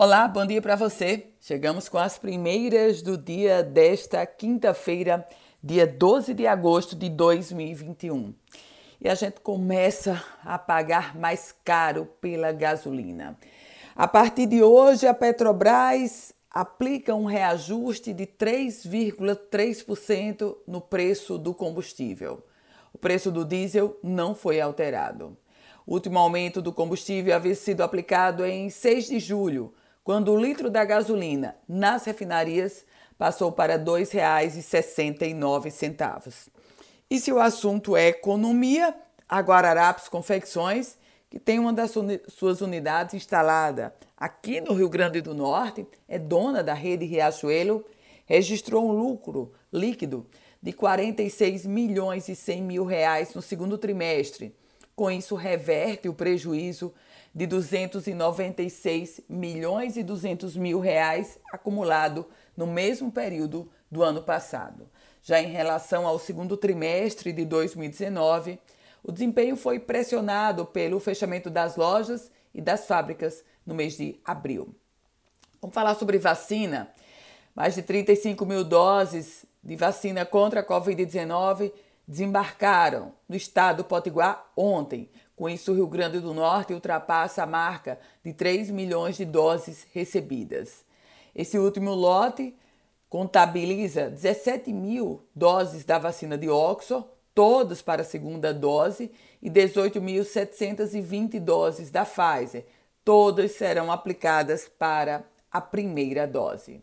Olá, bom dia para você. Chegamos com as primeiras do dia desta quinta-feira, dia 12 de agosto de 2021. E a gente começa a pagar mais caro pela gasolina. A partir de hoje, a Petrobras aplica um reajuste de 3,3% no preço do combustível. O preço do diesel não foi alterado. O último aumento do combustível havia sido aplicado em 6 de julho quando o litro da gasolina nas refinarias passou para R$ 2,69. E se o assunto é economia, a Guararapes Confecções, que tem uma das suas unidades instalada aqui no Rio Grande do Norte, é dona da rede Riachuelo, registrou um lucro líquido de 46 milhões e 100 mil reais no segundo trimestre. Com isso, reverte o prejuízo de 296 milhões e 200 mil reais acumulado no mesmo período do ano passado. Já em relação ao segundo trimestre de 2019, o desempenho foi pressionado pelo fechamento das lojas e das fábricas no mês de abril. Vamos falar sobre vacina. Mais de 35 mil doses de vacina contra a Covid-19 desembarcaram no estado do Potiguar ontem, com isso, o Rio Grande do Norte ultrapassa a marca de 3 milhões de doses recebidas. Esse último lote contabiliza 17 mil doses da vacina de Oxford, todas para a segunda dose, e 18.720 doses da Pfizer, todas serão aplicadas para a primeira dose.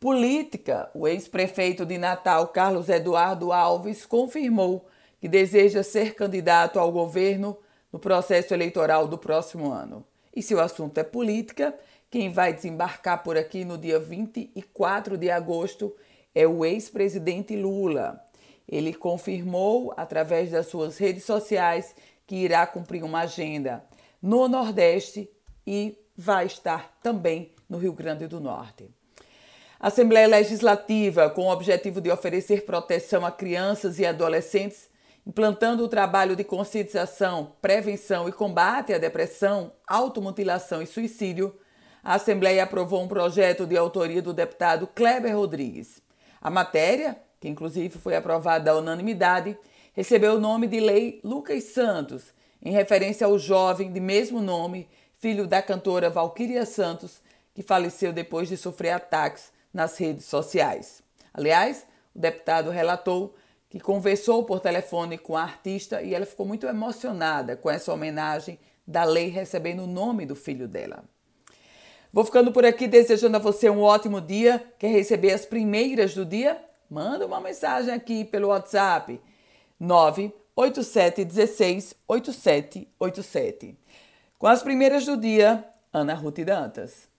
Política: o ex-prefeito de Natal, Carlos Eduardo Alves, confirmou que deseja ser candidato ao governo no processo eleitoral do próximo ano. E se o assunto é política, quem vai desembarcar por aqui no dia 24 de agosto é o ex-presidente Lula. Ele confirmou, através das suas redes sociais, que irá cumprir uma agenda no Nordeste e vai estar também no Rio Grande do Norte. A Assembleia Legislativa, com o objetivo de oferecer proteção a crianças e adolescentes, implantando o trabalho de conscientização, prevenção e combate à depressão, automutilação e suicídio, a Assembleia aprovou um projeto de autoria do deputado Kleber Rodrigues. A matéria, que inclusive foi aprovada à unanimidade, recebeu o nome de Lei Lucas Santos, em referência ao jovem de mesmo nome, filho da cantora Valquíria Santos, que faleceu depois de sofrer ataques nas redes sociais. Aliás, o deputado relatou que conversou por telefone com a artista e ela ficou muito emocionada com essa homenagem da lei recebendo o nome do filho dela. Vou ficando por aqui desejando a você um ótimo dia. Quer receber as primeiras do dia? Manda uma mensagem aqui pelo WhatsApp 98716 8787. Com as primeiras do dia, Ana Ruth Dantas.